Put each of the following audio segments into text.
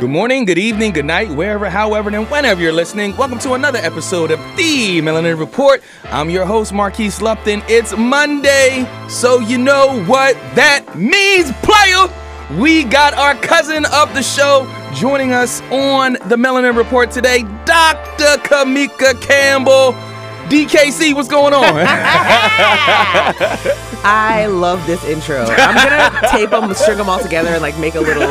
Good morning, good evening, good night, wherever, however, and whenever you're listening. Welcome to another episode of The Melanin Report. I'm your host, Marquise Lupton. It's Monday, so you know what that means, player. We got our cousin of the show joining us on The Melanin Report today, Dr. Kimeka Campbell. DKC, what's going on? I love this intro. I'm gonna tape them, string them all together, and like make a little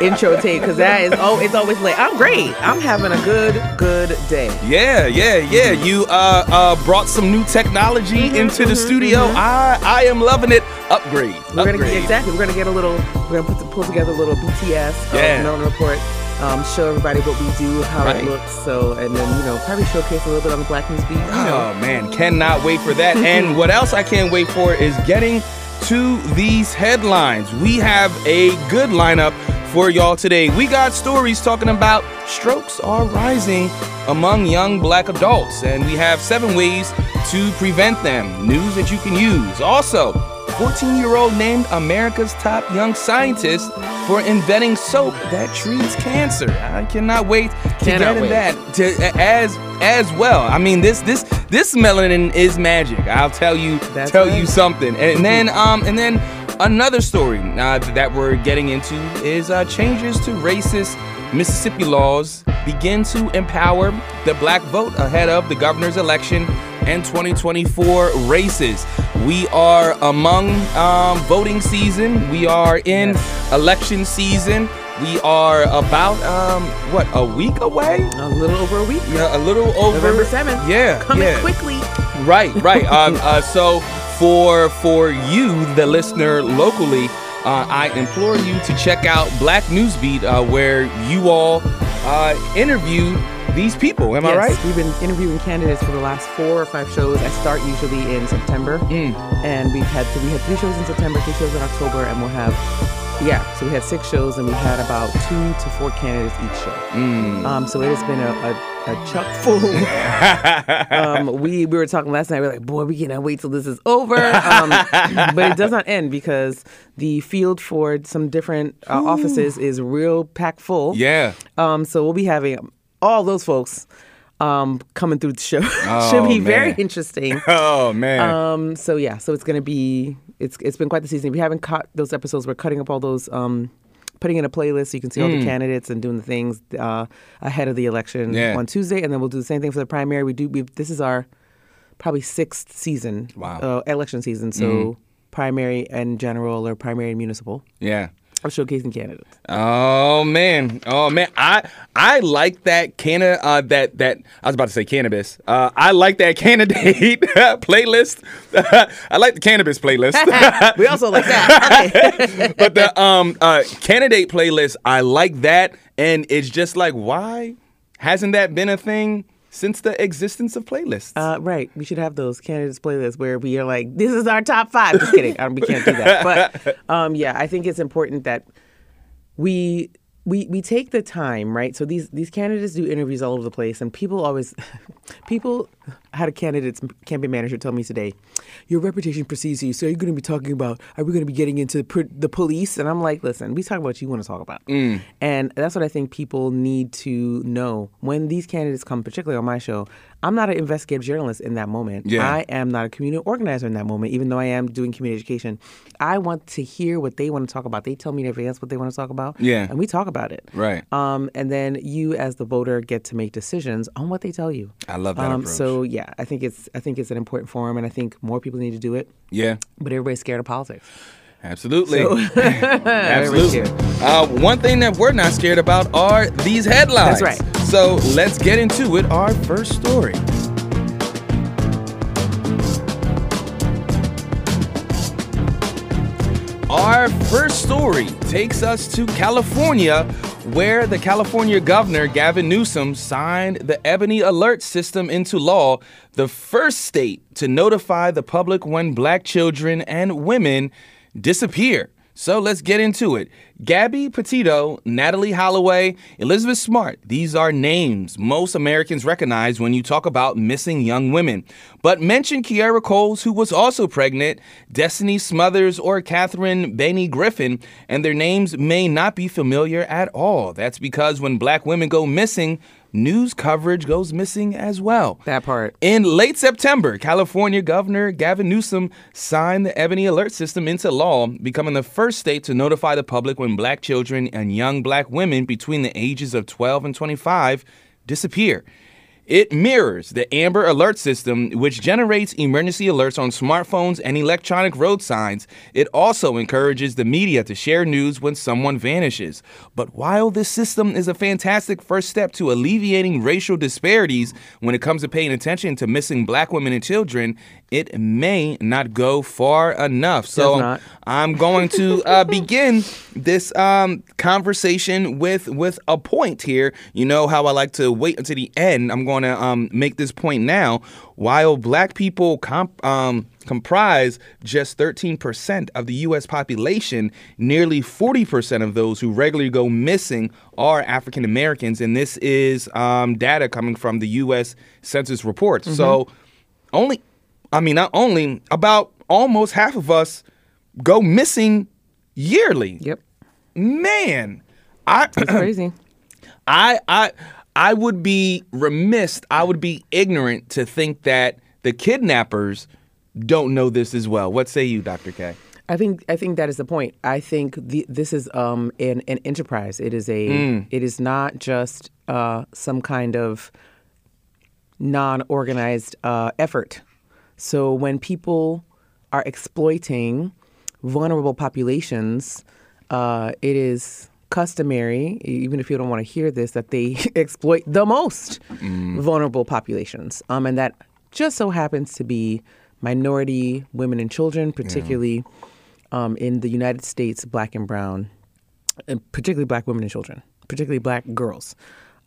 intro tape because that is oh, it's always late. I'm great. I'm having a good, good day. Yeah, yeah, yeah. You uh, uh, brought some new technology Mm-hmm, into the studio. I I am loving it. Upgrade. We're gonna get exactly. We're gonna get a little. We're gonna put pull together a little BTS Yeah. of Melanin Report. Um, show everybody what we do, how Right. it looks. So, and then you know, probably showcase a little bit on the Black News Beat. You know, Oh man, cannot wait for that. and what else I can't wait for is getting to these headlines. We have a good lineup for y'all today. We got stories talking about strokes are rising among young black adults, and we have seven ways to prevent them. News that you can use. Also, 14 year old named America's top young scientist for inventing soap that treats cancer. I cannot wait to Cannot get in wait. that to, as as well. I mean, this this this melanin is magic. I'll tell you That's tell right. you something. And then um and then another story uh, that we're getting into is uh, changes to racist Mississippi laws begin to empower the black vote ahead of the governor's election and 2024 races. We are among um, voting season. We are in Yes. election season. We are about um, what a week away. a little over a week. Yeah, a little over November 7th. Yeah, Coming yeah. quickly. Right, right. um, uh, so for for you, the listener locally, uh, I implore you to check out Black Newsbeat, uh, where you all uh, interview these people. Am I yes, right? We've been interviewing candidates for the last four or five shows. I start usually in September, Mm. and we've had we had three shows in September, three shows in October, and we'll have yeah. So we had six shows, and we had about two to four candidates each show. Mm. Um, so it has been a, a, a chuck full. um, we we were talking last night. We are like, boy, we cannot wait till this is over. Um, but it does not end because the field for some different uh, offices is real packed full. yeah. Um, so we'll be having all those folks um, coming through the show. Oh, Should be very interesting. Oh man. Um, so yeah, so it's gonna be it's it's been quite the season. If you haven't caught those episodes, we're cutting up all those. Um, Putting in a playlist so you can see all Mm. the candidates and doing the things uh, ahead of the election Yeah. on Tuesday, and then we'll do the same thing for the primary. We do. We this is our probably sixth season, Wow. Mm-hmm. uh, election season. So primary and general or primary and municipal yeah. Of showcasing candidates. Oh man, oh man, I I like that Canada. uh, that that I was about to say cannabis. Uh, I like that candidate playlist. I like the cannabis playlist. we also like that. but the um uh candidate playlist, I like that, and it's just like why hasn't that been a thing since the existence of playlists? Uh, right. We should have those candidates playlists where we are like, this is our top five. Just kidding. Um, we can't do that. But um, yeah, I think it's important that we we we take the time, right? So these these candidates do interviews all over the place, and people always people had a candidate's campaign manager tell me today, your reputation precedes you. So you're going to be talking about? Are we going to be getting into the, the police? And I'm like, listen, we talk about what you want to talk about, mm. and that's what I think people need to know when these candidates come, particularly on my show. I'm not an investigative journalist in that moment. Yeah. I am not a community organizer in that moment, even though I am doing community education. I want to hear what they want to talk about. They tell me in advance what they want to talk about. Yeah. And we talk about it. Right. Um, and then you, as the voter, get to make decisions on what they tell you. I love that Um, approach. so yeah, I think it's I think it's an important forum, and I think more people need to do it. yeah, But everybody's scared of politics. Absolutely. Everybody's Absolutely. Uh, one thing that we're not scared about are these headlines. That's right. So let's get into it. Our first story. Our first story takes us to California, where the California governor, Gavin Newsom, signed the Ebony Alert System into law, the first state to notify the public when black children and women disappear. So let's get into it. Gabby Petito, Natalee Holloway, Elizabeth Smart. These are names most Americans recognize when you talk about missing young women. But mention Kierra Coles, who was also pregnant, Destiny Smothers, or Catherine Bainey Griffin, and their names may not be familiar at all. That's because when black women go missing, news coverage goes missing as well. That part. In late September, California Governor Gavin Newsom signed the Ebony Alert System into law, becoming the first state to notify the public when black children and young black women between the ages of 12 and 25 disappear. It mirrors the Amber Alert system, which generates emergency alerts on smartphones and electronic road signs. It also encourages the media to share news when someone vanishes. But while this system is a fantastic first step to alleviating racial disparities when it comes to paying attention to missing black women and children, it may not go far enough. So. I'm going to uh, begin this um, conversation with with a point here. You know how I like to wait until the end. I'm going to um, make this point now. While black people comp- um, comprise just 13% of the U.S. population, nearly 40% of those who regularly go missing are African Americans, and this is um, data coming from the U.S. Census reports. So only I mean, not only about almost half of us go missing yearly. Yep. Man, I It's crazy. I I I would be remiss, I would be ignorant to think that the kidnappers don't know this as well. What say you, Dr. K? I think I think that is the point. I think the, this is um, an, an enterprise. It is a. It is not just uh, some kind of non-organized uh, effort. So when people are exploiting vulnerable populations, uh, it is customary, even if you don't want to hear this, that they exploit the most vulnerable populations, um, and that just so happens to be minority women and children, particularly um, in the United States, black and brown, and particularly black women and children, particularly black girls.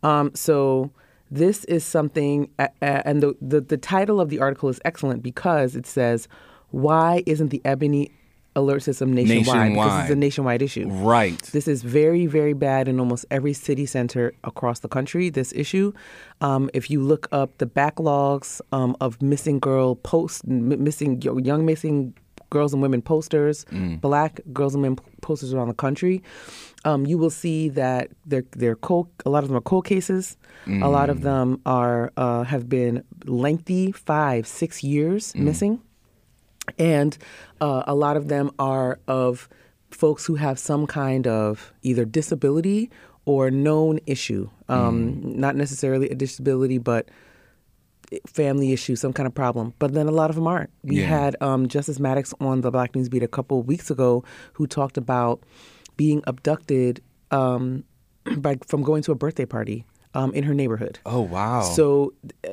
Um, so this is something, uh, uh, and the, the the title of the article is excellent because it says, "Why isn't the Ebony Alert System nationwide?" Because Nationwide. it's a nationwide issue. Right. This is very, very bad in almost every city center across the country. This issue, um, if you look up the backlogs um, of missing girl posts, m- missing young missing girls and women posters, black girls and women posters around the country, um, you will see that they're they're cold. A lot of them are cold cases. A lot of them are uh, have been lengthy, five, six years missing and uh, a lot of them are of folks who have some kind of either disability or known issue, um, not necessarily a disability, but family issue, some kind of problem. But then a lot of them aren't. We Yeah. had um, Justice Maddox on the Black News Beat a couple of weeks ago, who talked about being abducted um, by from going to a birthday party um, in her neighborhood. Oh wow. So uh,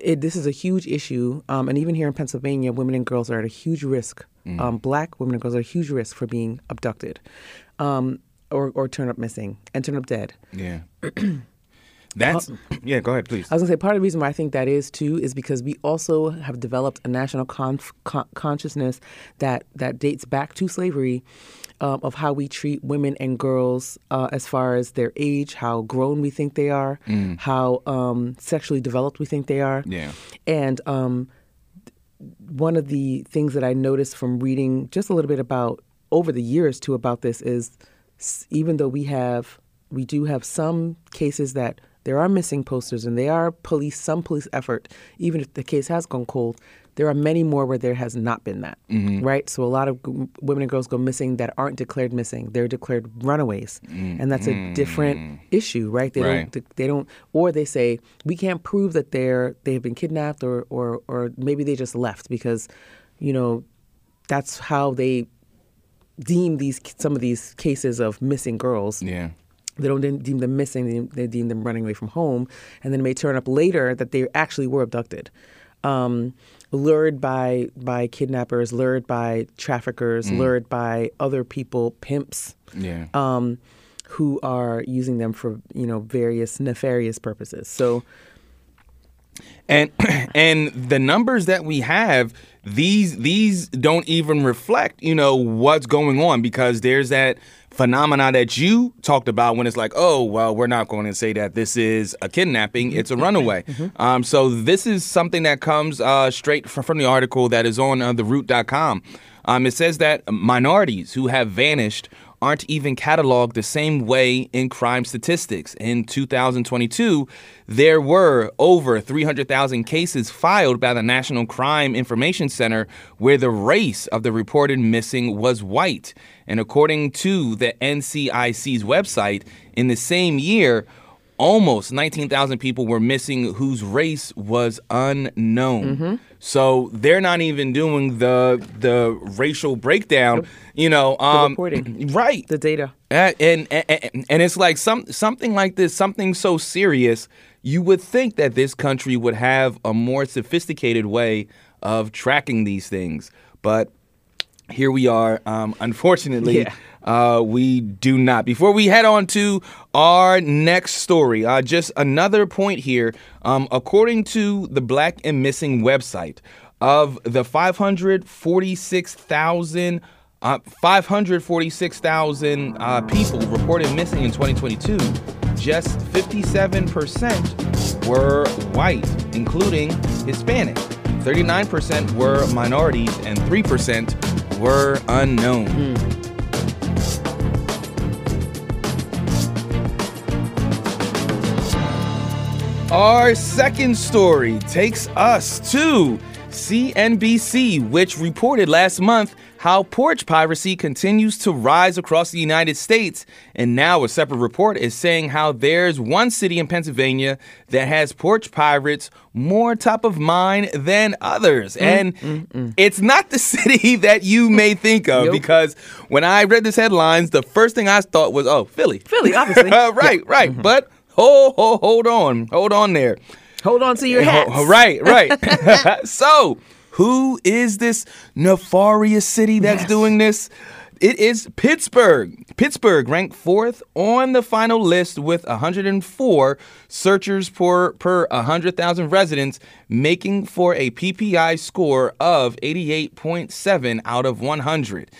it, this is a huge issue, um, and even here in Pennsylvania, women and girls are at a huge risk. Um, black women and girls are at a huge risk for being abducted, um, or or turn up missing and turn up dead. yeah. That's yeah. Go ahead, please. I was gonna say part of the reason why I think that is too is because we also have developed a national conf- con- consciousness that that dates back to slavery um, of how we treat women and girls uh, as far as their age, how grown we think they are, how um, sexually developed we think they are, Yeah. and um, one of the things that I noticed from reading just a little bit about over the years too about this is even though we have we do have some cases that there are missing posters and they are police some police effort even if the case has gone cold there are many more where there has not been that mm-hmm. right? So a lot of g- women and girls go missing that aren't declared missing. They're declared runaways mm-hmm. and that's a different mm-hmm. issue right? They Right. don't they don't or they say we can't prove that they're they've been kidnapped or or or maybe they just left because you know that's how they deem these some of these cases of missing girls. Yeah. They don't deem them missing they, deem them running away from home and then it may turn up later that they actually were abducted um, lured by by kidnappers lured by traffickers lured by other people pimps Yeah. um, who are using them for you know various nefarious purposes. So and and the numbers that we have these these don't even reflect you know what's going on because there's that phenomena that you talked about when it's like oh well we're not going to say that this is a kidnapping it's a runaway. Um, so this is something that comes uh, straight from, from the article that is on uh, theroot.com um, it says that minorities who have vanished aren't even cataloged the same way in crime statistics. In 2022, there were over 300,000 cases filed by the National Crime Information Center where the race of the reported missing was white. And according to the NCIC's website, in the same year, almost 19,000 people were missing whose race was unknown. Mm-hmm. So they're not even doing the the racial breakdown, you know, um reporting. right. The data. And, and and and it's like some something like this, something so serious, you would think that this country would have a more sophisticated way of tracking these things. But here we are. Um, unfortunately, Yeah. uh, we do not. Before we head on to our next story, uh, just another point here. Um, according to the Black and Missing website, of the 546,000 uh, 546,000 uh, people reported missing in 2022, just 57% were white, including Hispanic. 39% were minorities, and 3% were unknown. Our second story takes us to CNBC, which reported last month how porch piracy continues to rise across the United States. And now a separate report is saying how there's one city in Pennsylvania that has porch pirates more top of mind than others. Mm, and mm, mm. it's not the city that you may think of Nope. because when I read this headlines, the first thing I thought was, oh, Philly. Philly, obviously. Uh, right, right. Mm-hmm. But hold, hold, hold on, hold on there. Hold on to your hats. Oh, right, right. so, who is this nefarious city that's Yes. doing this? It is Pittsburgh. Pittsburgh ranked fourth on the final list with 104 searchers per, per 100,000 residents, making for a PPI score of 88.7 out of 100.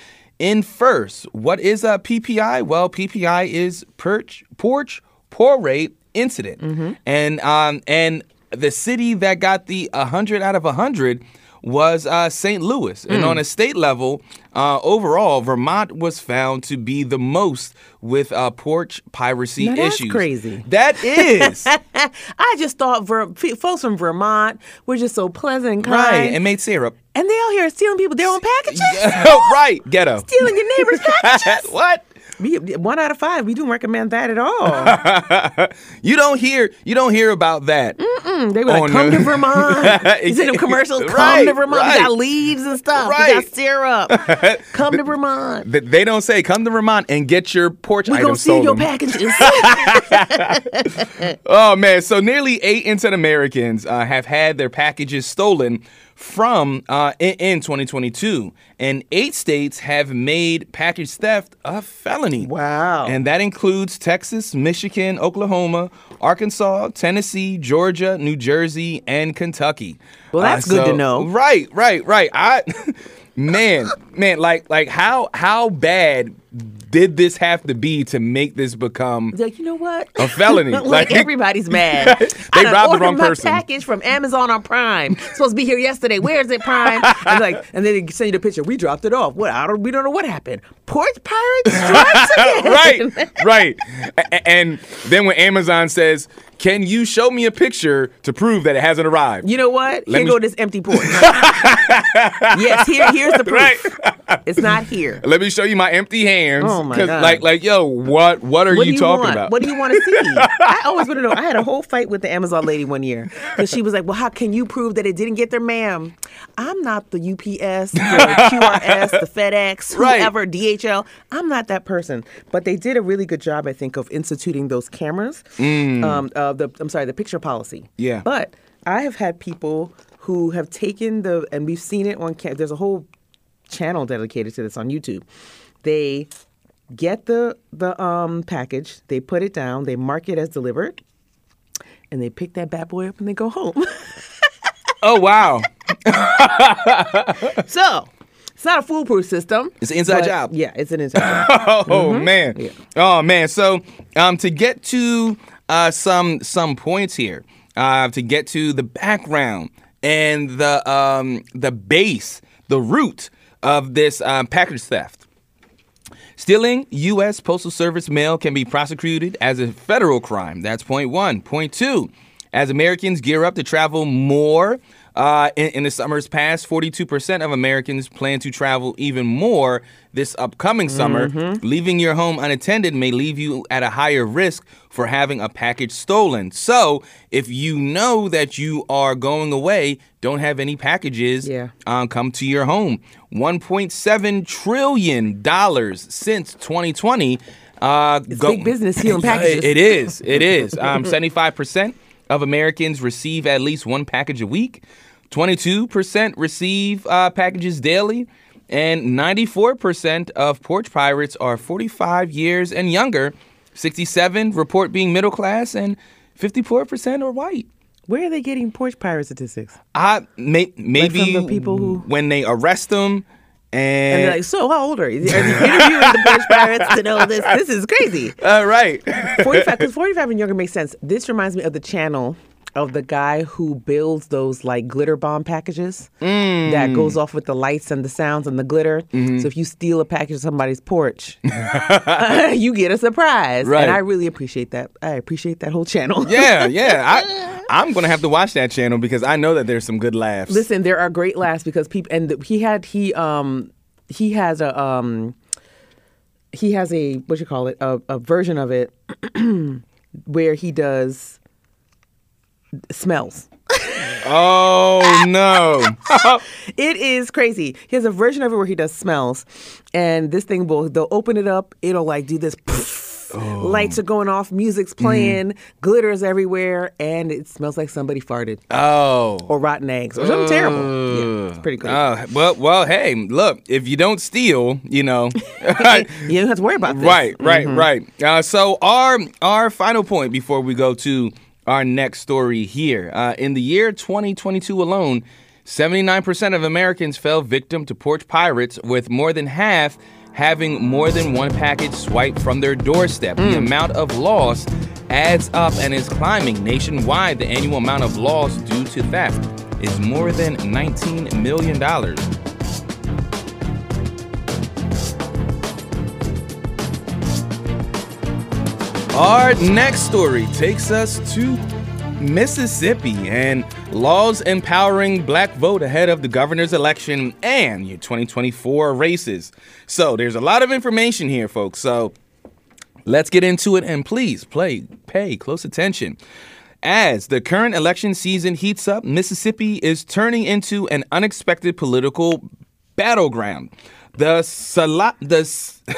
In first, what is a PPI? Well, PPI is perch, porch poor rate incident, and um, and the city that got the 100 out of 100 was uh, St. Louis. And on a state level, uh, overall, Vermont was found to be the most with uh, porch piracy Now that's issues. crazy. That is. I just thought Ver- folks from Vermont were just so pleasant and kind. right. And made syrup. And they out here stealing people their own packages. right. Ghetto. stealing your neighbor's packages. what? We, one out of five. We don't recommend that at all. You don't hear you don't hear about that. Mm, they were like, "Come no. to Vermont." You see them commercials? Come Right, to Vermont. We got leaves and stuff. We got syrup. Come to Vermont. Th- They don't say come to Vermont and get your porch We gonna steal your packages. Oh man, so nearly eight innocent Americans uh, have had their packages stolen from uh, in, in 2022, and eight states have made package theft a felony. Wow. And that includes Texas, Michigan, Oklahoma, Arkansas, Tennessee, Georgia, New Jersey, and Kentucky. Uh, Well, that's good to know. Right, right, right. I, man, man, like, like how how bad did this have to be to make this become like, you know what? a felony? like, Like- everybody's mad. They I robbed the wrong my person. package from Amazon on Prime. Supposed to be here yesterday. Where is it, Prime? And like, and then they send you the picture. We dropped it off. What? I don't. We don't know what happened. Porch pirates right, right. And then when Amazon says, "Can you show me a picture to prove that it hasn't arrived?" You know what? Let here me- go this empty porch. yes, here, here's the proof. It's not here. Let me show you my empty hands. Oh, my God. Like, like, yo, what, what are What you, you talking want? about? What do you want to see? I always want to know. I had a whole fight with the Amazon lady one year because she was like, "Well, how can you prove that it didn't get there, ma'am? I'm not the UPS, the QRS, the FedEx, Right. whoever, DHL. I'm not that person." But they did a really good job, I think, of instituting those cameras. Um, uh, the I'm sorry, the picture policy. Yeah. But I have had people who have taken the, and we've seen it on. Cam- there's a whole channel dedicated to this on YouTube. They get the the um, package, they put it down, they mark it as delivered, and they pick that bad boy up and they go home. Oh wow. so it's not a foolproof system. It's an inside but- job. Yeah, it's an inside job. Oh man. Oh man. So um to get to uh some some points here, uh to get to the background and the um the base, the root of this um, package theft. Stealing U.S. Postal Service mail can be prosecuted as a federal crime. That's point one. Point two, as Americans gear up to travel more uh, in, in the summers past, 42% of Americans plan to travel even more this upcoming summer. Leaving your home unattended may leave you at a higher risk for having a package stolen. So, if you know that you are going away, don't have any packages Yeah. um, come to your home. 1.7 trillion dollars since 2020. Uh, It's big business stealing packages. It is. It is. Um, 75% of Americans receive at least one package a week. 22% receive uh, packages daily. And 94% of porch pirates are 45 years and younger. 67 report being middle class, and 54% are white. Where are they getting porch pirate statistics? I may, maybe the people who- when they arrest them And and, they're like, so how old are you? Are you interviewing the porch pirates to know this? This is crazy. uh, right 45 because 45 and younger makes sense this reminds me of the channel of the guy who builds those like glitter bomb packages Mm. that goes off with the lights and the sounds and the glitter Mm-hmm. so if you steal a package of somebody's porch you get a surprise Right. and i really appreciate that i appreciate that whole channel yeah yeah I, i'm gonna have to watch that channel because i know that there's some good laughs listen there are great laughs because people and the, he had he um he has a um he has a what you call it a, a version of it where he does smells oh no It is crazy. He has a version of it where he does smells, and this thing will they'll open it up. It'll like do this. Oh. Lights are going off, music's playing, mm-hmm. glitters everywhere, and it smells like somebody farted oh or rotten eggs or something terrible. Yeah, it's pretty crazy. Oh, well, well, hey, look, if you don't steal, you know, you don't have to worry about this. right, right, mm-hmm. right. Uh, so our our final point before we go to our next story here. Uh, in the year 2022 alone, 79% of Americans fell victim to porch pirates, with more than half having more than one package swiped from their doorstep. The amount of loss adds up and is climbing nationwide. The annual amount of loss due to theft is more than $19 million. Our next story takes us to Mississippi and laws empowering black vote ahead of the governor's election and your 2024 races. So there's a lot of information here, folks. So let's get into it and please play pay close attention. As the current election season heats up, Mississippi is turning into an unexpected political battleground. The sala- the s-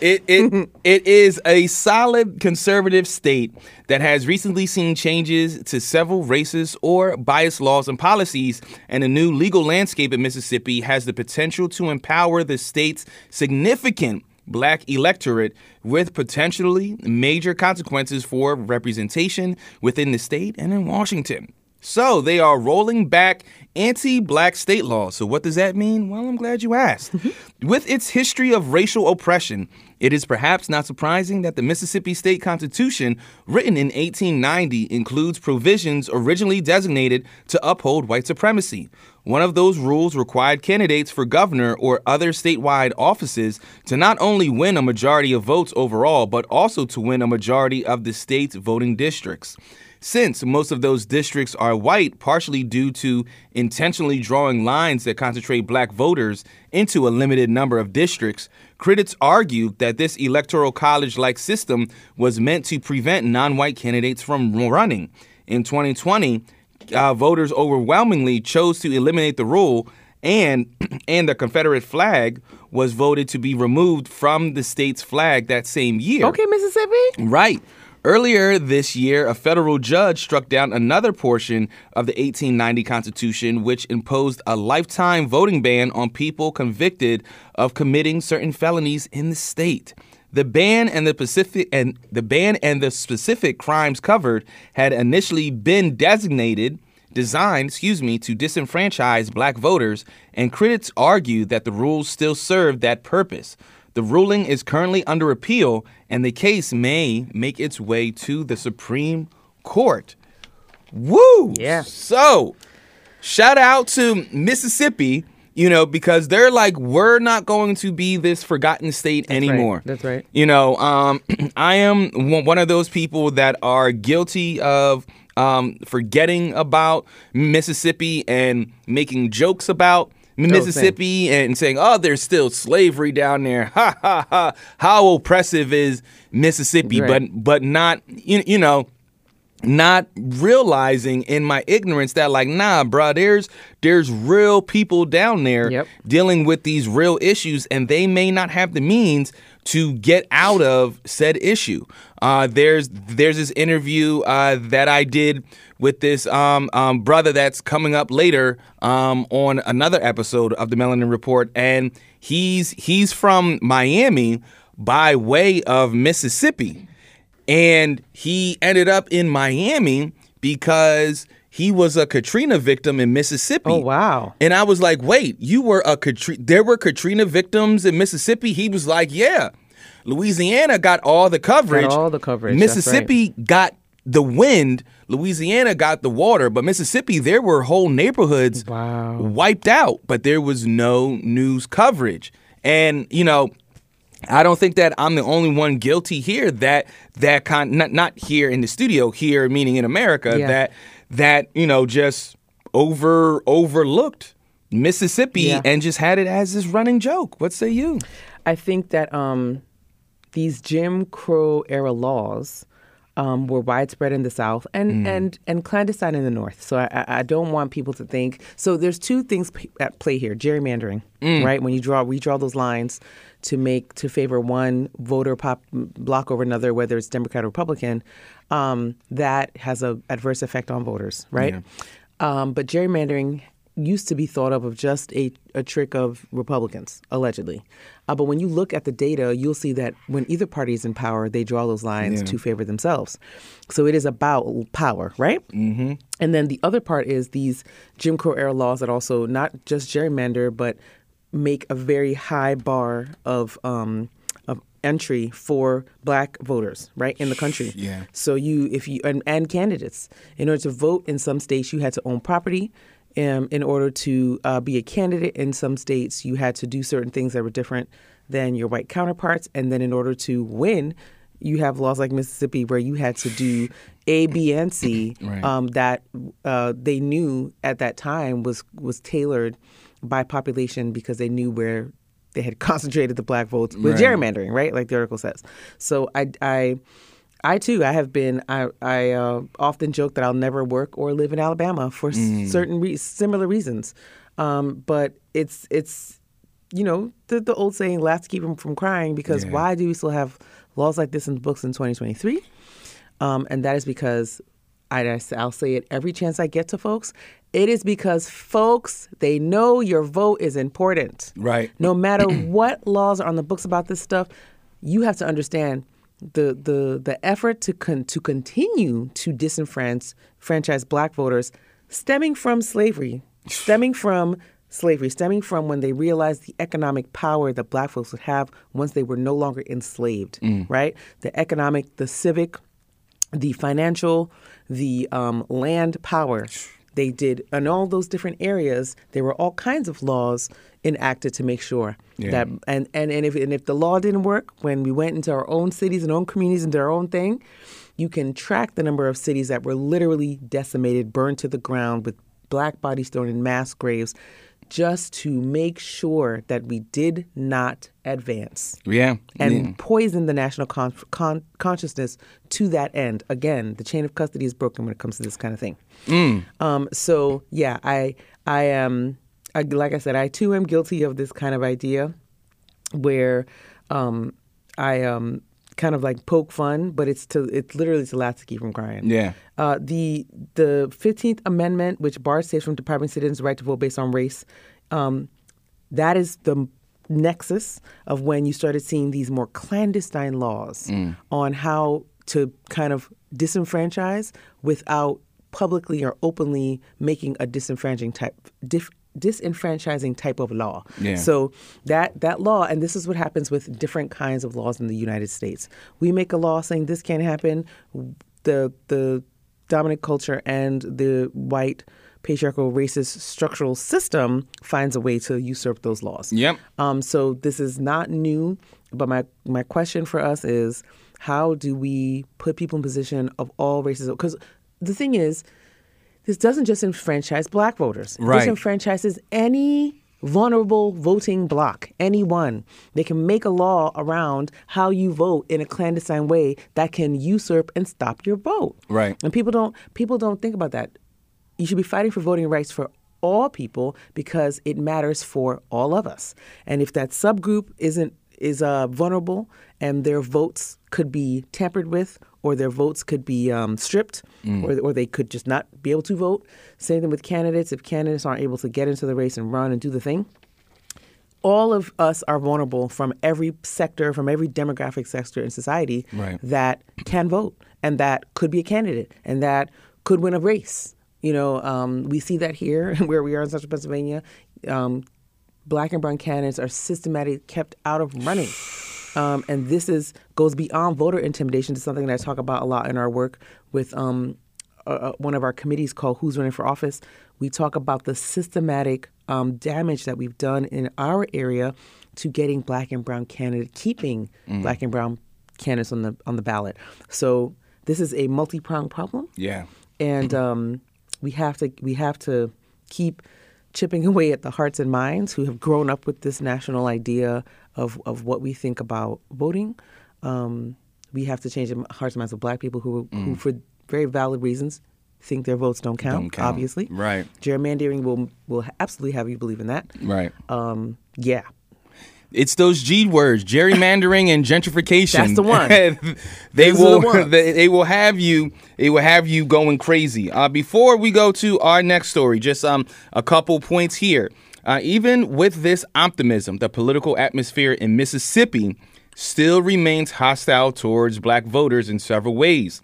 it it it is a solid conservative state that has recently seen changes to several racist or biased laws and policies, and a new legal landscape in Mississippi has the potential to empower the state's significant black electorate with potentially major consequences for representation within the state and in Washington. So they are rolling back anti black state laws. So, what does that mean? Well, I'm glad you asked. Mm-hmm. With its history of racial oppression, it is perhaps not surprising that the Mississippi State Constitution, written in 1890, includes provisions originally designated to uphold white supremacy. One of those rules required candidates for governor or other statewide offices to not only win a majority of votes overall, but also to win a majority of the state's voting districts. Since most of those districts are white, partially due to intentionally drawing lines that concentrate black voters into a limited number of districts, critics argue that this electoral college like system was meant to prevent non white candidates from running. In 2020, uh, voters overwhelmingly chose to eliminate the rule, and and the Confederate flag was voted to be removed from the state's flag that same year. Okay, Mississippi. Right. Earlier this year, a federal judge struck down another portion of the 1890 Constitution, which imposed a lifetime voting ban on people convicted of committing certain felonies in the state. The ban and the specific and the ban and the specific crimes covered had initially been designated designed, excuse me, to disenfranchise black voters, and critics argue that the rules still serve that purpose. The ruling is currently under appeal, and the case may make its way to the Supreme Court. Woo! Yeah. So, shout out to Mississippi, you know, because they're like, we're not going to be this forgotten state anymore. That's right. You know, um, I am one one of those people that are guilty of um, forgetting about Mississippi and making jokes about Mississippi and saying, "Oh, there's still slavery down there." Ha ha ha! How oppressive is Mississippi? Right. But but not you, you know not realizing in my ignorance that like nah bruh there's there's real people down there Yep. dealing with these real issues and they may not have the means to get out of said issue uh, there's there's this interview uh, that I did with this um, um, brother that's coming up later um, on another episode of the Melanin Report and he's he's from Miami by way of Mississippi and he ended up in Miami because he was a Katrina victim in Mississippi. Oh, wow. And I was like, "Wait, you were a Katrina there were Katrina victims in Mississippi?" He was like, "Yeah. Louisiana got all the coverage. all the coverage, Mississippi got the wind, Louisiana got the water, but Mississippi there were whole neighborhoods Wow. wiped out, but there was no news coverage. And, you know, I don't think that I'm the only one guilty here that that con not not here in the studio here meaning in America Yeah. that that you know just over overlooked Mississippi Yeah. and just had it as this running joke. What say you? I think that um, these Jim Crow era laws um, were widespread in the South and, and, and clandestine in the North. So I, I- don't want people to think. So there's two things p- at play here: gerrymandering, right? When you draw, we draw those lines to make to favor one voter pop block over another, whether it's Democrat or Republican. Um, that has a adverse effect on voters, right? Um, but gerrymandering used to be thought of of just a, a trick of Republicans, allegedly. Uh, but when you look at the data, you'll see that when either party is in power, they draw those lines to favor themselves. So it is about power, right? Mm-hmm. And then the other part is these Jim Crow era laws that also not just gerrymander, but make a very high bar of um, of entry for black voters, right, in the country. Yeah. So you, if you, and, and candidates, in order to vote in some states, you had to own property. Um, in order to uh, be a candidate in some states, you had to do certain things that were different than your white counterparts. And then in order to win, you have laws like Mississippi where you had to do A, B, and C Right. um, that uh, they knew at that time was was tailored by population because they knew where they had concentrated the black votes with Right. gerrymandering, right? Like the article says. So I, I, I too, I have been. I, I uh, often joke that I'll never work or live in Alabama for Mm. certain re- similar reasons. Um, but it's it's you know the the old saying, "Laughs to keep them from crying." Because Yeah. why do we still have laws like this in the books in 2023? Um, and that is because I, I'll say it every chance I get to folks. It is because folks they know your vote is important. Right. No matter what laws are on the books about this stuff, you have to understand the the the effort to con- to continue to disenfranchise franchise black voters stemming from slavery, stemming from slavery, stemming from when they realized the economic power that black folks would have once they were no longer enslaved, right? The economic, the civic, the financial, the um, land power. They did in all those different areas. There were all kinds of laws enacted to make sure Yeah. that and, and and if and if the law didn't work, when we went into our own cities and own communities and did our own thing, you can track the number of cities that were literally decimated, burned to the ground with black bodies thrown in mass graves, just to make sure that we did not advance Yeah. and yeah. poison the national con- con- consciousness to that end. Again, the chain of custody is broken when it comes to this kind of thing. Um, so yeah, I I am I, like I said, I too am guilty of this kind of idea where um, I um, kind of like poke fun, but it's to it's literally to laugh to keep from crying. Yeah. Uh, the the Fifteenth Amendment, which bars states from depriving citizens the right to vote based on race, um, that is the nexus of when you started seeing these more clandestine laws on how to kind of disenfranchise without publicly or openly making a disenfranchising type dif, disenfranchising type of law. Yeah. So that that law, and this is what happens with different kinds of laws in the United States. We make a law saying this can't happen. The the dominant culture and the white patriarchal racist structural system finds a way to usurp those laws. Yep. Um, so this is not new, but my my question for us is how do we put people in position of all races? Because the thing is, this doesn't just enfranchise black voters. Right. This enfranchises any vulnerable voting bloc, anyone. They can make a law around how you vote in a clandestine way that can usurp and stop your vote. Right. And people don't people don't think about that. You should be fighting for voting rights for all people because it matters for all of us. And if that subgroup isn't is uh, vulnerable and their votes could be tampered with or their votes could be um, stripped or, or they could just not be able to vote. Same thing with candidates. If candidates aren't able to get into the race and run and do the thing, all of us are vulnerable from every sector, from every demographic sector in society Right. that can vote and that could be a candidate and that could win a race. You know, um, we see that here where we are in Central Pennsylvania. Um, black and brown candidates are systematically kept out of running. Um, and this is goes beyond voter intimidation to something that I talk about a lot in our work with um, uh, one of our committees called Who's Running for Office. We talk about the systematic um, damage that we've done in our area to getting black and brown candidates, keeping black and brown candidates on the on the ballot. So this is a multi pronged problem Yeah. and um, we have to we have to keep chipping away at the hearts and minds who have grown up with this national idea of of what we think about voting. Um, we have to change the hearts and minds of Black people who who for very valid reasons think their votes don't count. Don't count. Obviously, Right. Gerrymandering will will absolutely have you believe in that. Right. Um, yeah. It's those G words, gerrymandering and gentrification. That's the one. they Those will the they, they will have you they will have you going crazy. Uh, before we go to our next story, just um a couple points here. Uh, even with this optimism, the political atmosphere in Mississippi still remains hostile towards black voters in several ways.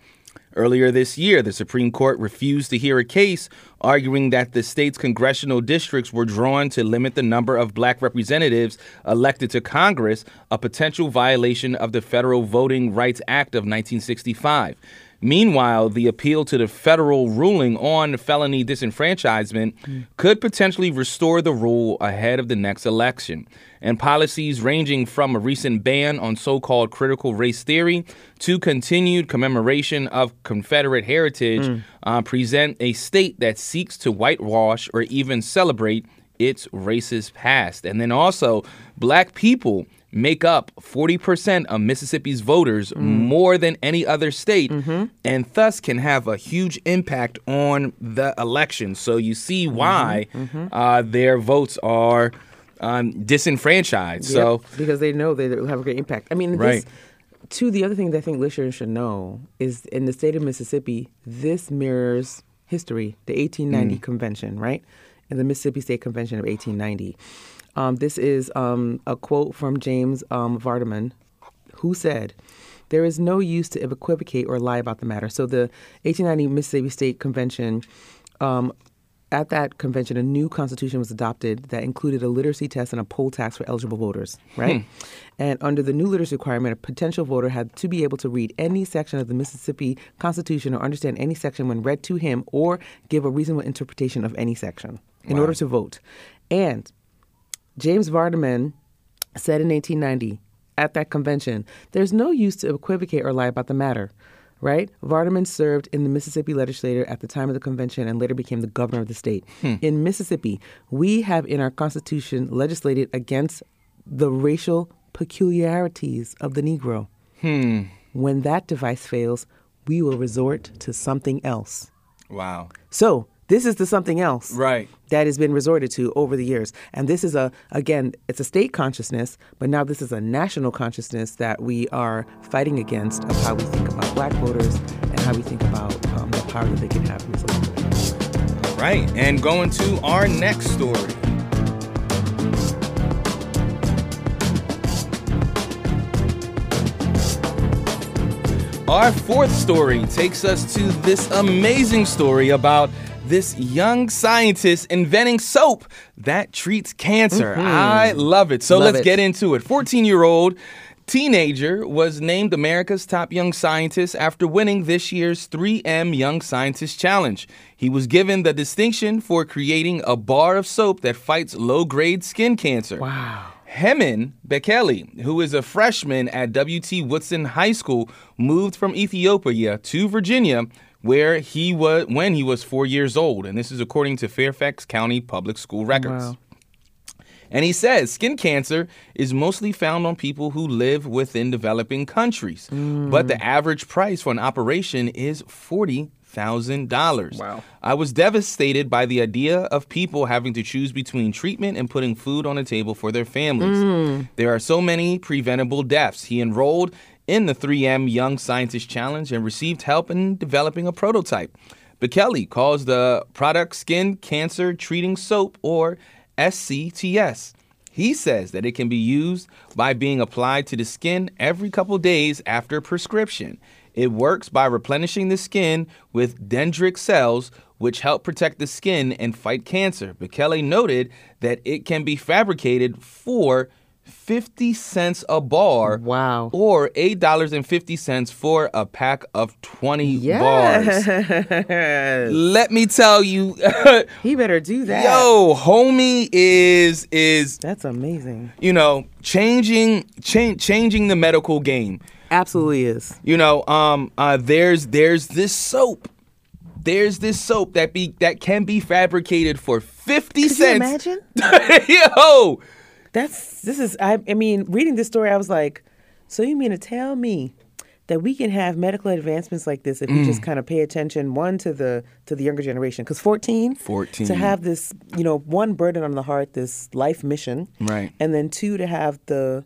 Earlier this year, the Supreme Court refused to hear a case arguing that the state's congressional districts were drawn to limit the number of black representatives elected to Congress, a potential violation of the Federal Voting Rights Act of 1965. Meanwhile, the appeal to the federal ruling on felony disenfranchisement could potentially restore the rule ahead of the next election. And policies ranging from a recent ban on so called critical race theory to continued commemoration of Confederate heritage uh, present a state that seeks to whitewash or even celebrate its racist past. And then also, black people make up 40% of Mississippi's voters mm. more than any other state mm-hmm. and thus can have a huge impact on the election. So you see mm-hmm. why mm-hmm. Uh, their votes are um, disenfranchised. So, because they know they will have a great impact. I mean, Right. this, too, the other thing that I think listeners should know is in the state of Mississippi, this mirrors history, the 1890 mm. convention, right? And the Mississippi State Convention of 1890. Um, this is um, a quote from James um, Vardaman, who said, There is no use to equivocate or lie about the matter. So the 1890 Mississippi State Convention um, at that convention, a new constitution was adopted that included a literacy test and a poll tax for eligible voters, right? And under the new literacy requirement, a potential voter had to be able to read any section of the Mississippi Constitution or understand any section when read to him or give a reasonable interpretation of any section in order to vote. And James Vardaman said in 1890 at that convention, there's no use to equivocate or lie about the matter, right? Vardaman served in the Mississippi legislature at the time of the convention and later became the governor of the state. Hmm. In Mississippi, we have in our constitution legislated against the racial peculiarities of the Negro. Hmm. When that device fails, we will resort to something else. wow. So, this is the something else right. that has been resorted to over the years. And this is a, again, it's a state consciousness, but now this is a national consciousness that we are fighting against of how we think about black voters and how we think about um, the power that they can have in this Right. And going to our next story. Our fourth story takes us to this amazing story about this young scientist inventing soap that treats cancer. I love it. So Mm-hmm. Love let's it. get into it. 14 year old teenager was named America's top young scientist after winning this year's 3M Young Scientist Challenge. He was given the distinction for creating a bar of soap that fights low grade skin cancer. Wow. Heman Bekele, who is a freshman at W.T. Woodson High School, moved from Ethiopia to Virginia where he was when he was 4 years old, and this is according to Fairfax County Public School records. Wow. And he says skin cancer is mostly found on people who live within developing countries. But the mm. average price for an operation is $40,000. Wow. I was devastated by the idea of people having to choose between treatment and putting food on the table for their families. Mm. There are so many preventable deaths. He enrolled in the 3M Young Scientist Challenge and received help in developing a prototype. Bekele calls the product Skin Cancer Treating Soap or SCTS. He says that it can be used by being applied to the skin every couple days after prescription. It works by replenishing the skin with dendritic cells, which help protect the skin and fight cancer. Bekele noted that it can be fabricated for 50 cents a bar Wow. or $8.50 for a pack of 20 bars. Let me tell you, he better do that. yo, homie is is That's amazing. you know changing cha- changing the medical game. Absolutely is. You know, um, uh, there's there's this soap. There's this soap that be that can be fabricated for fifty Could you cents. imagine? yo, That's this is I I mean, reading this story, I was like, so you mean to tell me that we can have medical advancements like this if we Mm. just kind of pay attention one to the to the younger generation because 14 14. to have this you know one burden on the heart this life mission Right. and then two to have the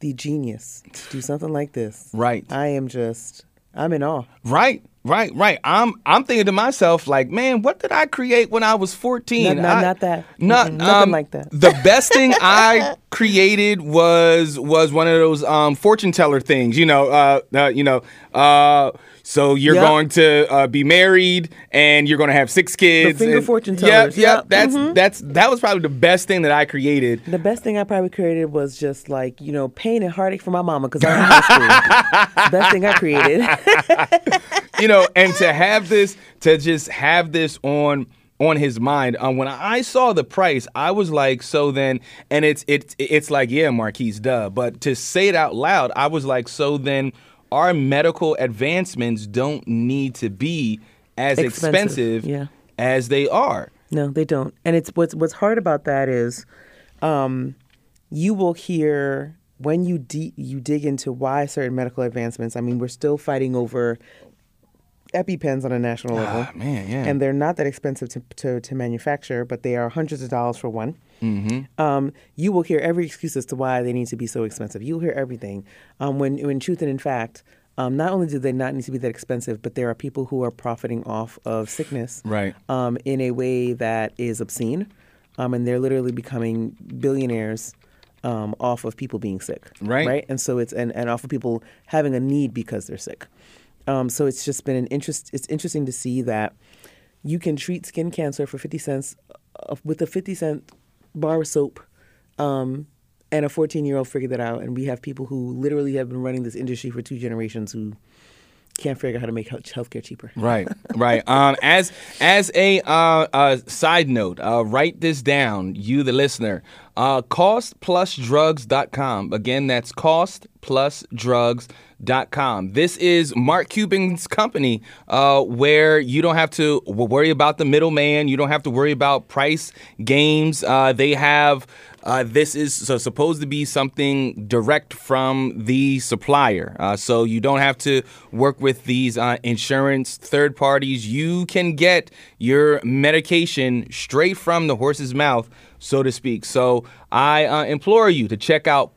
the genius to do something like this Right. i am just i'm in awe Right, right, right. I'm I'm thinking to myself like, man, what did I create when I was 14? Not- not- I- not that. Not nothing um, like that. The best thing I created was was one of those um, fortune teller things. You know, uh, uh, you know. Uh, so you're Yep. going to uh, be married and you're going to have six kids. finger and- fortune Yep, tellers, yep. yep, That's mhm. that's that was probably the best thing that I created. the best thing I probably created was just like you know pain and heartache for my mama because I'm in high school. Best thing I created. you know, and to have this, to just have this on on his mind. Um, when I saw the price, I was like, so then, and it's it's it's like, yeah, Marquise, duh. But to say it out loud, I was like, so then, our medical advancements don't need to be as Expensive, expensive, yeah. as they are. No, they don't. And it's what's what's hard about that is, um, you will hear when you de- you dig into why certain medical advancements. I mean, we're still fighting over EpiPens on a national level. Ah, man, yeah. And they're not that expensive to, to, to manufacture, but they are hundreds of dollars for one. Mm-hmm. Um, you will hear every excuse as to why they need to be so expensive. You'll hear everything. Um, when, when truth and in fact, um, not only do they not need to be that expensive, but there are people who are profiting off of sickness Right. um, in a way that is obscene. Um, and they're literally becoming billionaires um, off of people being sick. Right. Right. And so it's, and, and off of people having a need because they're sick. Um, so it's just been an interest. It's interesting to see that you can treat skin cancer for 50 cents uh, with a 50 cent bar soap. Um, and a 14 year old figured that out. And we have people who literally have been running this industry for two generations who can't figure out how to make healthcare cheaper. Right, right. Um, as as a uh, uh, side note, uh, write this down, you the listener. Uh, costplusdrugs.com. Again, that's costplusdrugs.com. This is Mark Cuban's company, uh, where you don't have to worry about the middleman. You don't have to worry about price games. Uh, they have. Uh, this is so supposed to be something direct from the supplier. Uh, so you don't have to work with these uh, insurance third parties. You can get your medication straight from the horse's mouth, so to speak. So I uh, implore you to check out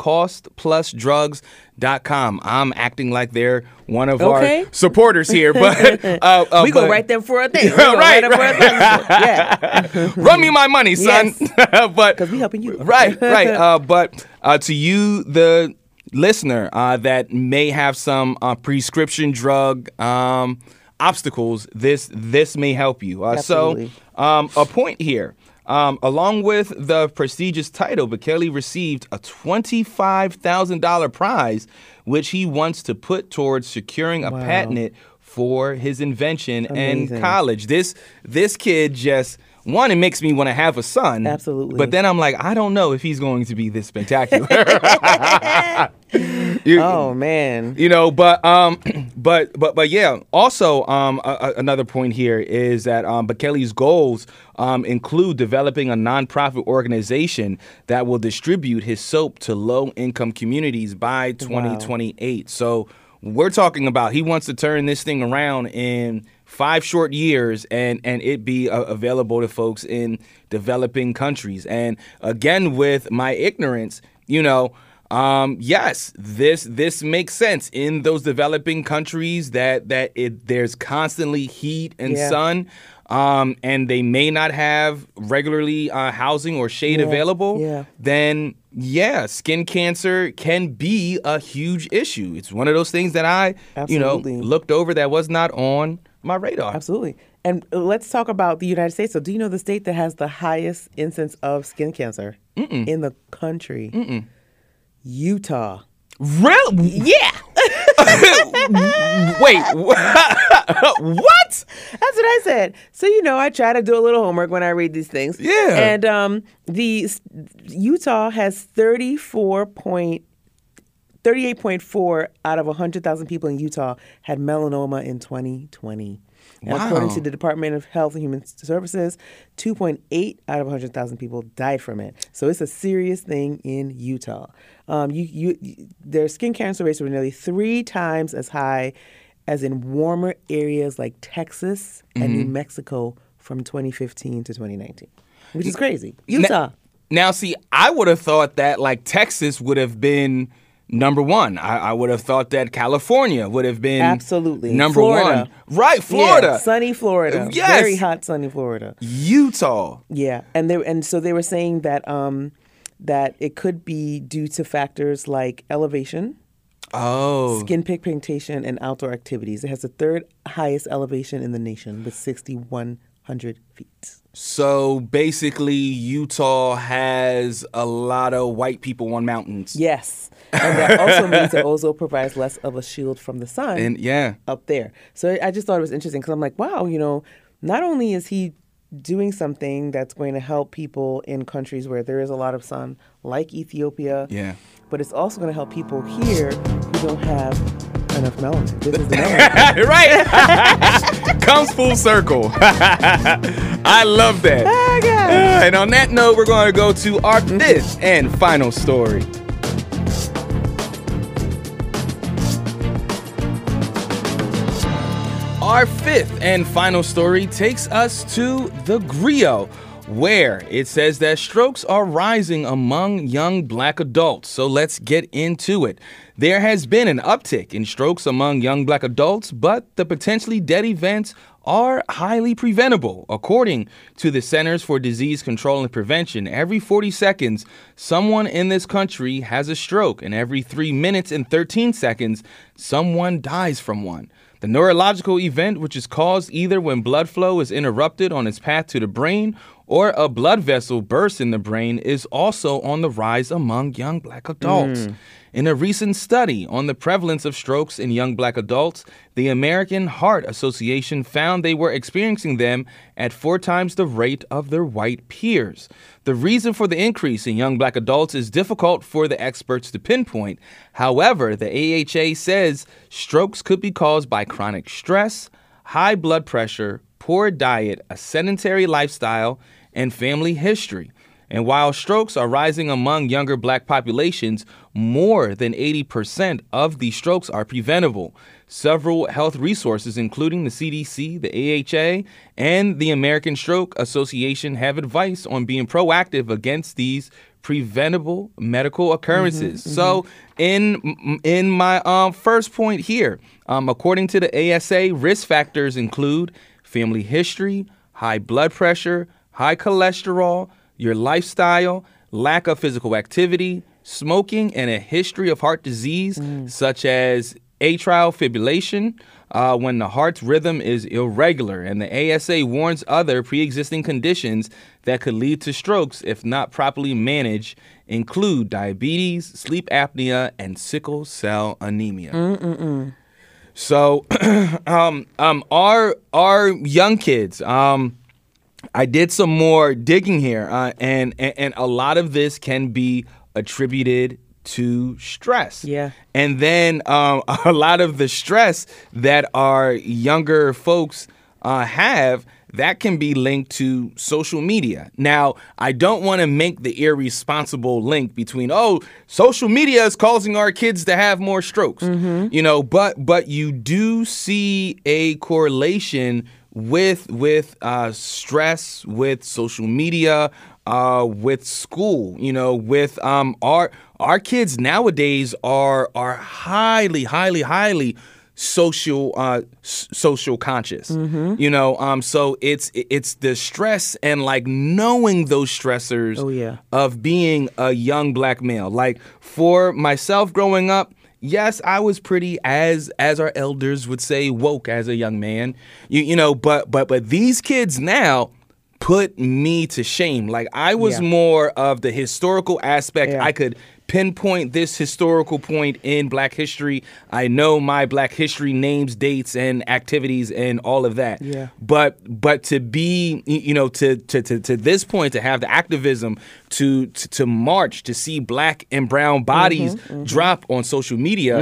costplusdrugs.com. I'm acting like they're one of Okay. our supporters here, but uh, uh, we but- write them for a thing. Right, for a thing. Yeah, Run me my money, son. but because we helping you. right, right. Uh, but uh, to you, the listener uh, that may have some uh, prescription drug um, obstacles, this this may help you. Uh, so, um, a point here. Um, along with the prestigious title, Bekele received a $25,000 prize, which he wants to put towards securing a Wow. patent for his invention Amazing. in college. This this kid just one, it makes me want to have a son. Absolutely. But then I'm like, I don't know if he's going to be this spectacular. You- Oh man. you know but um but but but yeah. Also um a, a- another point here is that um Bekele's goals um include developing a nonprofit organization that will distribute his soap to low income communities by 2028 so we're talking about he wants to turn this thing around in five short years and and it be uh, available to folks in developing countries. And again with my ignorance you know um, yes, this this makes sense in those developing countries that that it there's constantly heat and Yeah. sun, um, and they may not have regularly uh, housing or shade Yeah, available. yeah. Then yeah, skin cancer can be a huge issue. It's one of those things that I you know looked over that was not on my radar. Absolutely. And uh, let's talk about the United States. So, do you know the state that has the highest incidence of skin cancer in the country? Utah. Really? Yeah, Wait. what? that's what I said. So you know, I try to do a little homework when I read these things. Yeah. And um, the Utah has thirty four point. 38.4 out of 100,000 people in Utah had melanoma in 2020. And according to the Department of Health and Human Services, 2.8 out of 100,000 people died from it. So it's a serious thing in Utah. Um, you, you, their skin cancer rates were nearly three times as high as in warmer areas like Texas and New Mexico from 2015 to 2019, which is crazy. Utah. Now, see, I would have thought that like Texas would have been number one. I, I would have thought that California would have been Absolutely. number Florida. one. Right, Florida, Yeah, sunny Florida. Yes. Very hot, sunny Florida. Utah. Yeah, and they and so they were saying that um, that it could be due to factors like elevation, Oh, skin pigmentation, and outdoor activities. It has the third highest elevation in the nation with 6,100 feet. so basically, Utah has a lot of white people on mountains. Yes, and that also means it also provides less of a shield from the sun. and yeah, up there. So I just thought it was interesting because I'm like, wow, you know, not only is he doing something that's going to help people in countries where there is a lot of sun, like Ethiopia, yeah. but it's also going to help people here who don't have enough melanin. This is the melanin. right? Comes full circle. I love that. Uh, and on that note, we're going to go to our fifth and final story. Our fifth and final story takes us to the Grio, where it says that strokes are rising among young black adults. So let's get into it. There has been an uptick in strokes among young black adults, but the potentially dead events are highly preventable. According to the Centers for Disease Control and Prevention, every 40 seconds, someone in this country has a stroke, and every 3 minutes and 13 seconds, someone dies from one. The neurological event, which is caused either when blood flow is interrupted on its path to the brain or a blood vessel bursts in the brain, is also on the rise among young black adults. Hmm. In a recent study on the prevalence of strokes in young black adults, the American Heart Association found they were experiencing them at four times the rate of their white peers. The reason for the increase in young black adults is difficult for the experts to pinpoint. However, the AHA says strokes could be caused by chronic stress, high blood pressure, poor diet, a sedentary lifestyle, and family history. And while strokes are rising among younger black populations, more than 80% of these strokes are preventable. Several health resources, including the CDC, the AHA, and the American Stroke Association, have advice on being proactive against these preventable medical occurrences. So, in in my um, first point here, um, according to the ASA, risk factors include family history, high blood pressure, high cholesterol, your lifestyle, lack of physical activity, smoking, and a history of heart disease such as atrial fibrillation, uh, when the heart's rhythm is irregular, and the ASA warns other pre-existing conditions that could lead to strokes if not properly managed include diabetes, sleep apnea, and sickle cell anemia. So, um, um, our our young kids, um, I did some more digging here, uh, and, and and a lot of this can be attributed to stress. Yeah. And then um, a lot of the stress that our younger folks uh, have that can be linked to social media. Now, I don't want to make the irresponsible link between oh, social media is causing our kids to have more strokes. You know, but but you do see a correlation with with uh, stress, with social media, uh, with school. You know, with um, our our kids nowadays are are highly, highly, highly social uh s- social conscious you know um so it's it's the stress and like knowing those stressors Oh, yeah. of being a young black male like for myself growing up yes i was pretty as as our elders would say woke as a young man you you know but but but these kids now put me to shame like i was Yeah. more of the historical aspect Yeah. i could pinpoint this historical point in black history. I know my black history names dates and activities and all of that. Yeah. but but to be you know to to to, to this point to have the activism to, to to march to see black and brown bodies Mm-hmm, drop on social media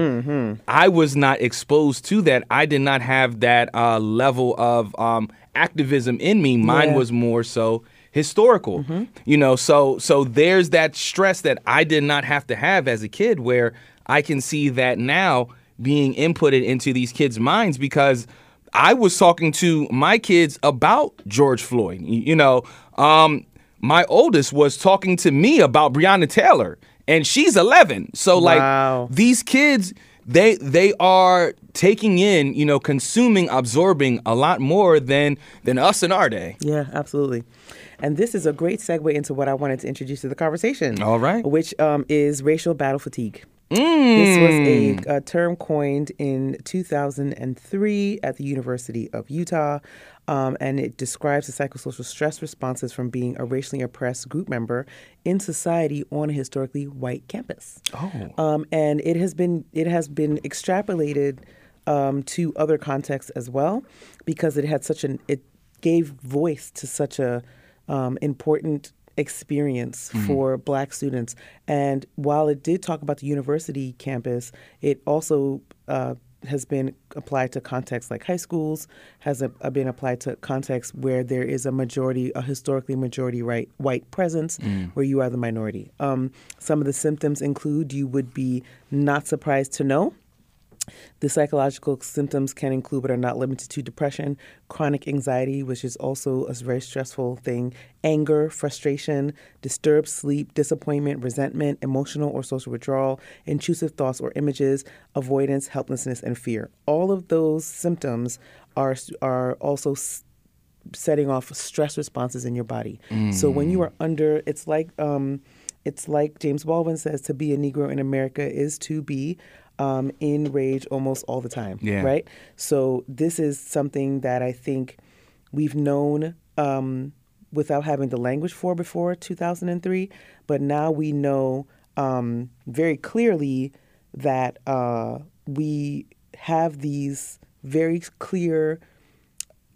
i was not exposed to that. I did not have that uh, level of um, activism in me. Mine Yeah. was more so historical you know so so there's that stress that i did not have to have as a kid where i can see that now being inputted into these kids minds because i was talking to my kids about george floyd you, you know um my oldest was talking to me about breonna taylor and she's 11 so like Wow. these kids they they are taking in you know consuming absorbing a lot more than than us in our day Yeah, absolutely. And this is a great segue into what I wanted to introduce to the conversation. All right. Which um, is racial battle fatigue. This was a, a term coined in 2003 at the University of Utah, um, and it describes the psychosocial stress responses from being a racially oppressed group member in society on a historically white campus. Oh. Um, and it has been it has been extrapolated um, to other contexts as well because it had such an it gave voice to such a um, important experience for black students and while it did talk about the university campus it also uh, has been applied to contexts like high schools has a, a been applied to contexts where there is a majority a historically majority right white presence where you are the minority. Um, some of the symptoms include you would be not surprised to know the psychological symptoms can include, but are not limited to, depression, chronic anxiety, which is also a very stressful thing, anger, frustration, disturbed sleep, disappointment, resentment, emotional or social withdrawal, intrusive thoughts or images, avoidance, helplessness, and fear. All of those symptoms are are also setting off stress responses in your body. So when you are under, it's like um, it's like James Baldwin says, to be a Negro in America is to be um, in rage almost all the time. Yeah. Right. So this is something that I think we've known um, without having the language for before 2003, but now we know um, very clearly that uh, we have these very clear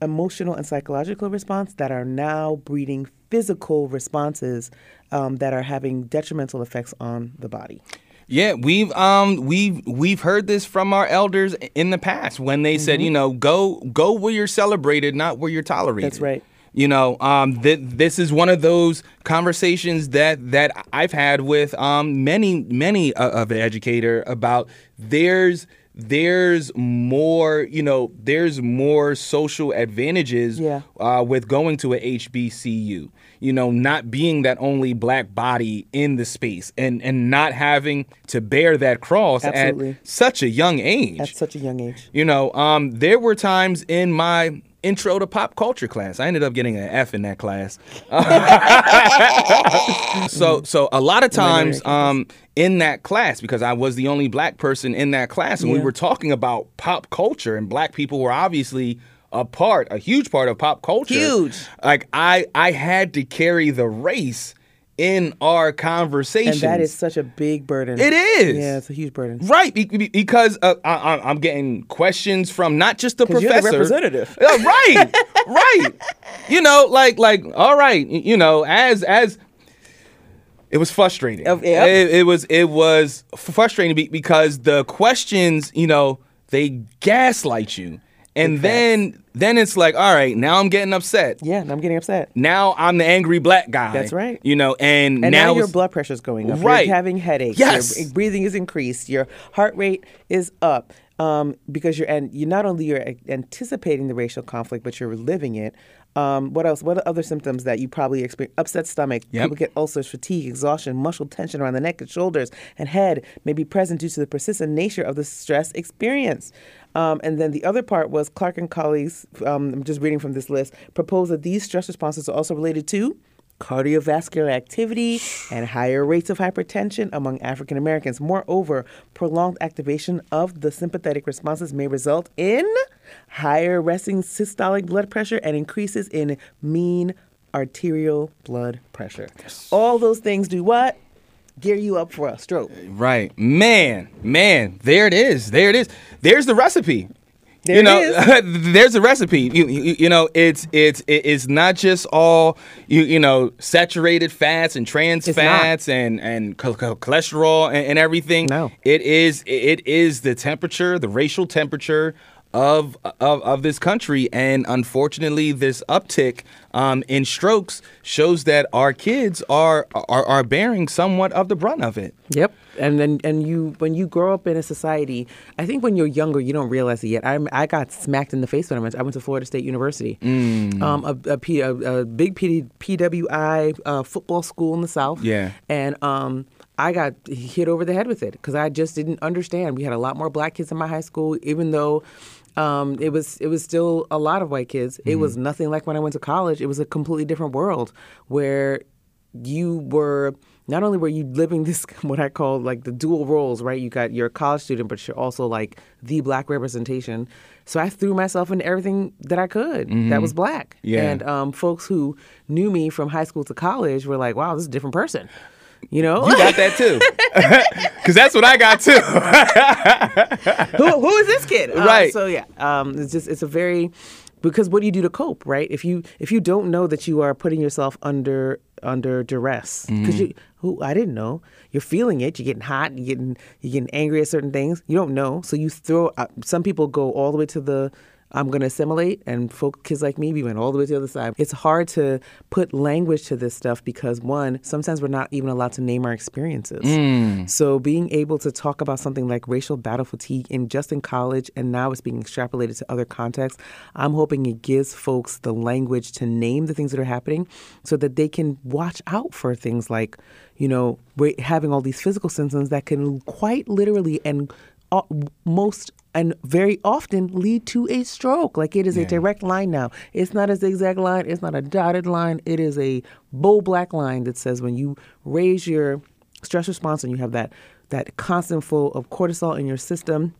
emotional and psychological response that are now breeding physical responses um, that are having detrimental effects on the body. Yeah, we've um we've we've heard this from our elders in the past when they said, you know, go go where you're celebrated, not where you're tolerated. That's right. You know, um, th- this is one of those conversations that that I've had with um many many uh, of the educator about there's there's more you know there's more social advantages Yeah. uh, with going to a HBCU. You know, not being that only black body in the space and and not having to bear that cross Absolutely. at such a young age. At such a young age. You know, um, there were times in my intro to pop culture class. I ended up getting an F in that class. so so a lot of times um, in that class because I was the only black person in that class and we were talking about pop culture and black people were obviously a part, a huge part of pop culture. Huge. Like I I had to carry the race in our conversation. And that is such a big burden. It is. Yeah, it's a huge burden. Right, be- be- because uh, I, I- I'm getting questions from not just the you're the professor, representative. Uh, right, right. You know, like, like, all right, you know, as as it was frustrating. Yep. It, it was it was frustrating because the questions, you know, they gaslight you, and then then it's like, all right, now I'm getting upset. Yeah, and I'm getting upset. Now I'm the angry black guy. That's right. You know, and, And now, your it's- blood pressure's going up. Right. You're having headaches. Yes. Your breathing is increased. Your heart rate is up. Um, because you're and you not only you're anticipating the racial conflict, but you're living it. Um, what else? What are other symptoms that you probably experience? Upset stomach. Yep. People get ulcers, fatigue, exhaustion, muscle tension around the neck and shoulders and head may be present due to the persistent nature of the stress experience. Um, and then the other part was Clark and colleagues. Um, I'm just reading from this list. Propose that these stress responses are also related to cardiovascular activity and higher rates of hypertension among African Americans. Moreover, prolonged activation of the sympathetic responses may result in higher resting systolic blood pressure and increases in mean arterial blood pressure. All those things do what? Gear you up for a stroke. Right. Man, man, there it is. There it is. There's the recipe. There you it know, there's a recipe. You, you, you know, it's it's it's not just all you you know saturated fats and trans It's not. fats and and cho- cholesterol and, and everything. No. it is it is the temperature, the racial temperature of of, of this country, and unfortunately, this uptick um, in strokes shows that our kids are, are are bearing somewhat of the brunt of it. Yep. And then and you when you grow up in a society, I think when you're younger you don't realize it yet. I I got smacked in the face when I went. I went to Florida State University, um, a, a, P, a, a big PD, PWI uh, football school in the South. Yeah. And um, I got hit over the head with it because I just didn't understand. We had a lot more black kids in my high school, even though. Um, it was it was still a lot of white kids. It was nothing like when I went to college. It was a completely different world where you were not only were you living this what I call like the dual roles, right? You got you're a college student, but you're also like the black representation. So I threw myself into everything that I could that was black. Yeah. And um, folks who knew me from high school to college were like, "Wow, this is a different person." You know, You got that too, because that's what I got too. who, who is this kid? Uh, Right. so yeah, um, it's just it's a very because what do you do to cope, right? If you if you don't know that you are putting yourself under under duress because you who I didn't know you're feeling it, you're getting hot, you're getting you're getting angry at certain things. You don't know, so you throw. Uh, some people go all the way to the I'm going to assimilate, and folk kids like me, we went all the way to the other side. It's hard to put language to this stuff because one, sometimes we're not even allowed to name our experiences. Mm. So being able to talk about something like racial battle fatigue in just in college, and now it's being extrapolated to other contexts, I'm hoping it gives folks the language to name the things that are happening, so that they can watch out for things like, you know, having all these physical symptoms that can quite literally and most and very often lead to a stroke. Like it is a direct line now. It's not a zigzag line. It's not a dotted line. It is a bold black line that says when you raise your stress response and you have that that constant flow of cortisol in your system.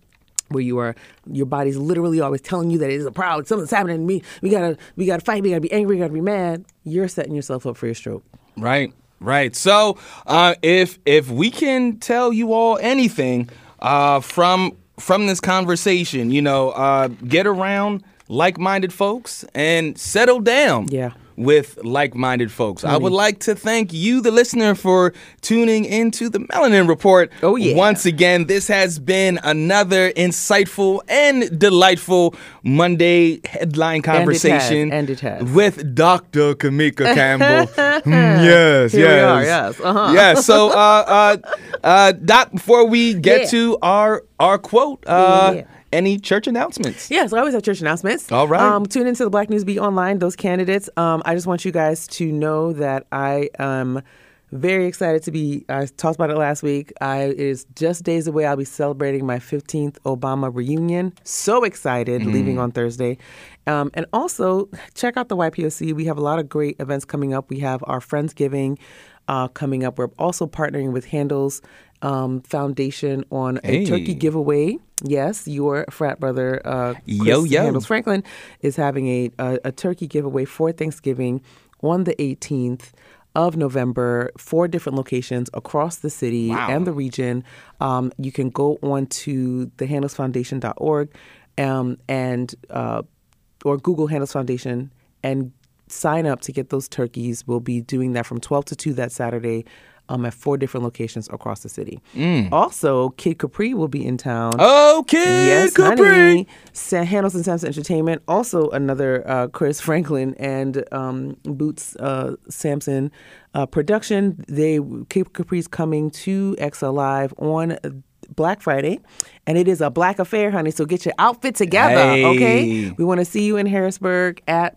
Where you are, your body's literally always telling you that it is a problem. Something's happening to me. We gotta, we gotta fight. We gotta be angry. We gotta be mad. You're setting yourself up for your stroke. Right, right. So, uh, if if we can tell you all anything uh, from from this conversation, you know, uh, get around like-minded folks and settle down. Yeah. With like-minded folks, I would like to thank you, the listener, for tuning into the Melanin Report. Oh, yeah. Once again, this has been another insightful and delightful Monday headline conversation and it has. with Dr. Kimeka Campbell. Mm, yes, Here we yes. are, yes, uh-huh. Yeah, so uh uh uh Doc, before we get Yeah. to our our quote, uh Yeah. Any church announcements? Yeah, so I always have church announcements. All right. Um, tune into the Black News Beat online. Those candidates. Um, I just want you guys to know that I am Very excited to be. I talked about it last week. I it is just days away. I'll be celebrating my 15th Obama reunion. So excited, Mm. leaving on Thursday, um, and also check out the YPOC. We have a lot of great events coming up. We have our Friendsgiving uh, coming up. We're also partnering with Handles um, Foundation on a Hey. turkey giveaway. Yes, your frat brother, uh, Chris Yo, yo. Handles Franklin, is having a, a a turkey giveaway for Thanksgiving on the 18th of November, four different locations across the city Wow. and the region. Um, you can go on to thehandlesfoundation.org um, and uh, or Google Handles Foundation and sign up to get those turkeys. We'll be doing that from 12 to 2 that Saturday. Um, at four different locations across the city. Also, Kid Capri will be in town. Oh, Kid Yes, Capri. honey. Sa- Handles and Sampson Entertainment. Also, another uh, Chris Franklin and um, Boots uh, Sampson uh, production. They Cape Capri's coming to XL Live on Black Friday, and it is a black affair, honey. So get your outfit together, Hey. okay? We want to see you in Harrisburg at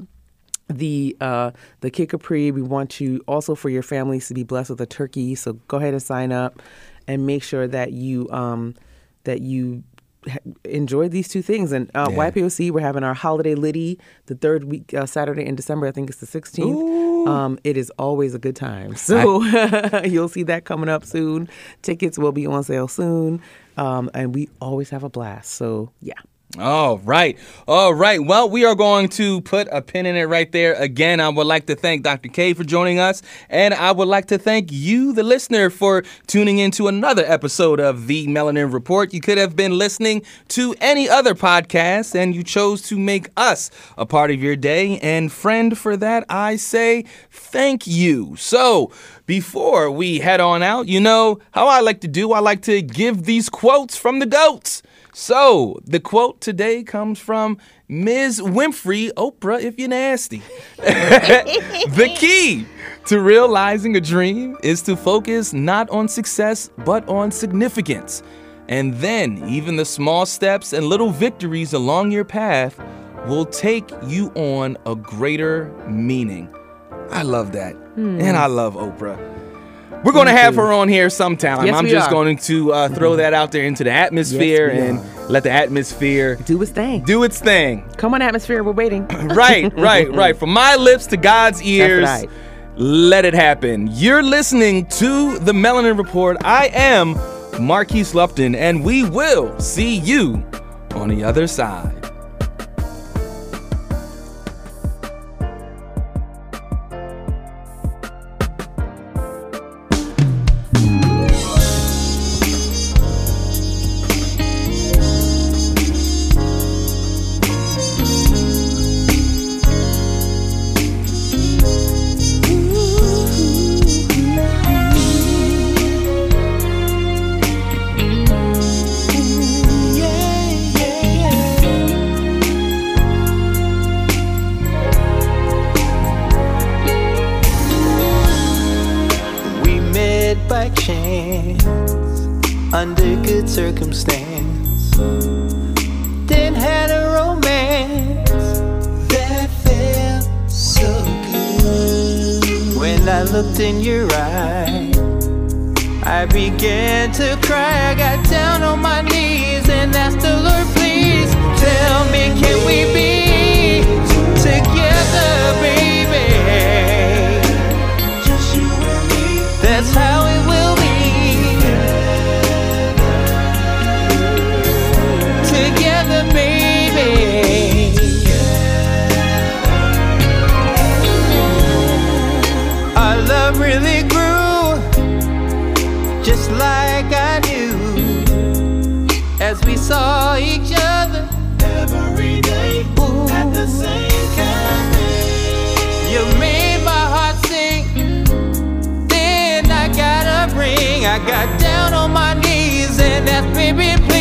the uh, the Kid Capri. We want you also for your families to be blessed with a turkey. So go ahead and sign up, and make sure that you um, that you ha- enjoy these two things. And uh, Yeah. YPOC, we're having our holiday liddy the third week uh, Saturday in December. I think it's the sixteenth. Um, it is always a good time. So you'll see that coming up soon. Tickets will be on sale soon, um, and we always have a blast. So yeah. All right. All right. Well, we are going to put a pin in it right there. Again, I would like to thank Dr. K for joining us. And I would like to thank you, the listener, for tuning in to another episode of The Melanin Report. You could have been listening to any other podcast, and you chose to make us a part of your day. And, friend, for that, I say thank you. So, before we head on out, you know how I like to do, I like to give these quotes from the goats. So, the quote today comes from Ms. Winfrey, Oprah, if you're nasty. the key to realizing a dream is to focus not on success, but on significance. And then, even the small steps and little victories along your path will take you on a greater meaning. I love that. Hmm. And I love Oprah. We're going to have her on here sometime. Yes, I'm we just are. going to uh, throw that out there into the atmosphere we and let the atmosphere Do its thing. do its thing. Come on, atmosphere. We're waiting. right, right, right. From my lips to God's ears, right. let it happen. You're listening to the Melanin Report. I am Marquise Lupton, and we will see you on the other side. I got down on my knees and asked, baby,